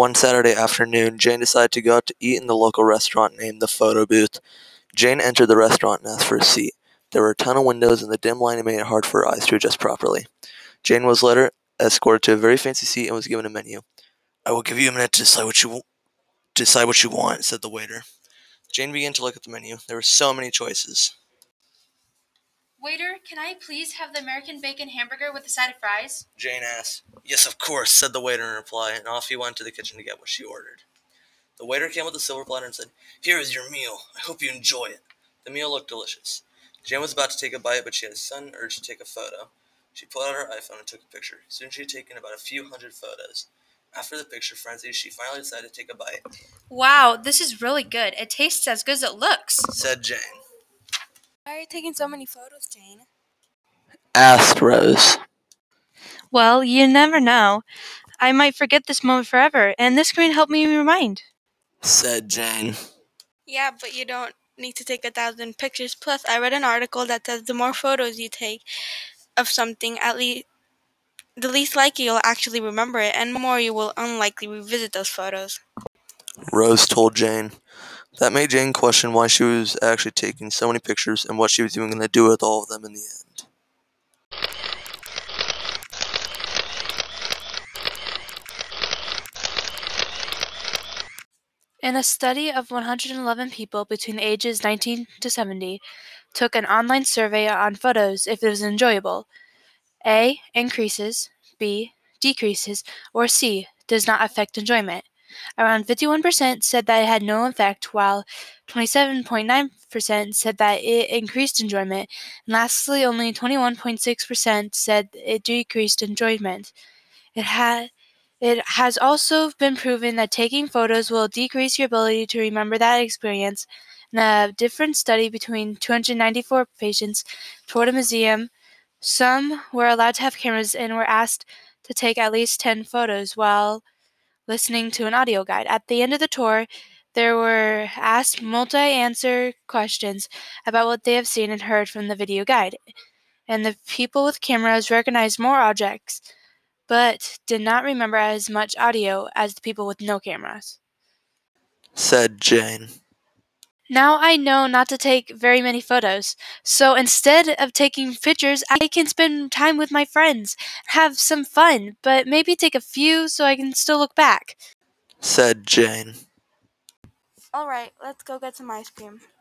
One Saturday afternoon, Jane decided to go out to eat in the local restaurant named the Photo Booth. Jane entered the restaurant and asked for a seat. There were a ton of windows, and the dim lighting made it hard for her eyes to adjust properly. Jane was later escorted to a very fancy seat and was given a menu. I will give you a minute to decide what you w- decide what you want, said the waiter. Jane began to look at the menu. There were so many choices. Waiter, can I please have the American bacon hamburger with a side of fries? Jane asked. Yes, of course, said the waiter in reply, and off he went to the kitchen to get what she ordered. The waiter came with a silver platter and said, Here is your meal. I hope you enjoy it. The meal looked delicious. Jane was about to take a bite, but she had a sudden urge to take a photo. She pulled out her iPhone and took a picture. Soon she had taken about a few hundred photos. After the picture frenzy, she finally decided to take a bite, Wow, this is really good. It tastes as good as it looks. said Jane. Why are you taking so many photos, Jane? Asked Rose. Well, you never know. I might forget this moment forever, and this screen helped me remind. Said Jane. Yeah, but you don't need to take a thousand pictures. Plus, I read an article that says the more photos you take of something, at least the least likely you'll actually remember it, and more you will unlikely revisit those photos. Rose told Jane. That made Jane question why she was actually taking so many pictures and what she was even going to do with all of them in the end. In a study of 111 people between ages 19 to 70, took an online survey on photos if it was enjoyable. A. Increases. B. Decreases. Or C. Does not affect enjoyment. Around 51% said that it had no effect, while 27.9% said that it increased enjoyment, and lastly, only 21.6% said it decreased enjoyment. It had it has also been proven that taking photos will decrease your ability to remember that experience. In a different study between 294 patients toured a museum, some were allowed to have cameras and were asked to take at least 10 photos while listening to an audio guide. At the end of the tour, they were asked multi answer questions about what they have seen and heard from the video guide. And the people with cameras recognized more objects but did not remember as much audio as the people with no cameras. Said Jane. Now I know not to take very many photos, so instead of taking pictures, I can spend time with my friends, have some fun, but maybe take a few so I can still look back. Said Jane. All right, let's go get some ice cream.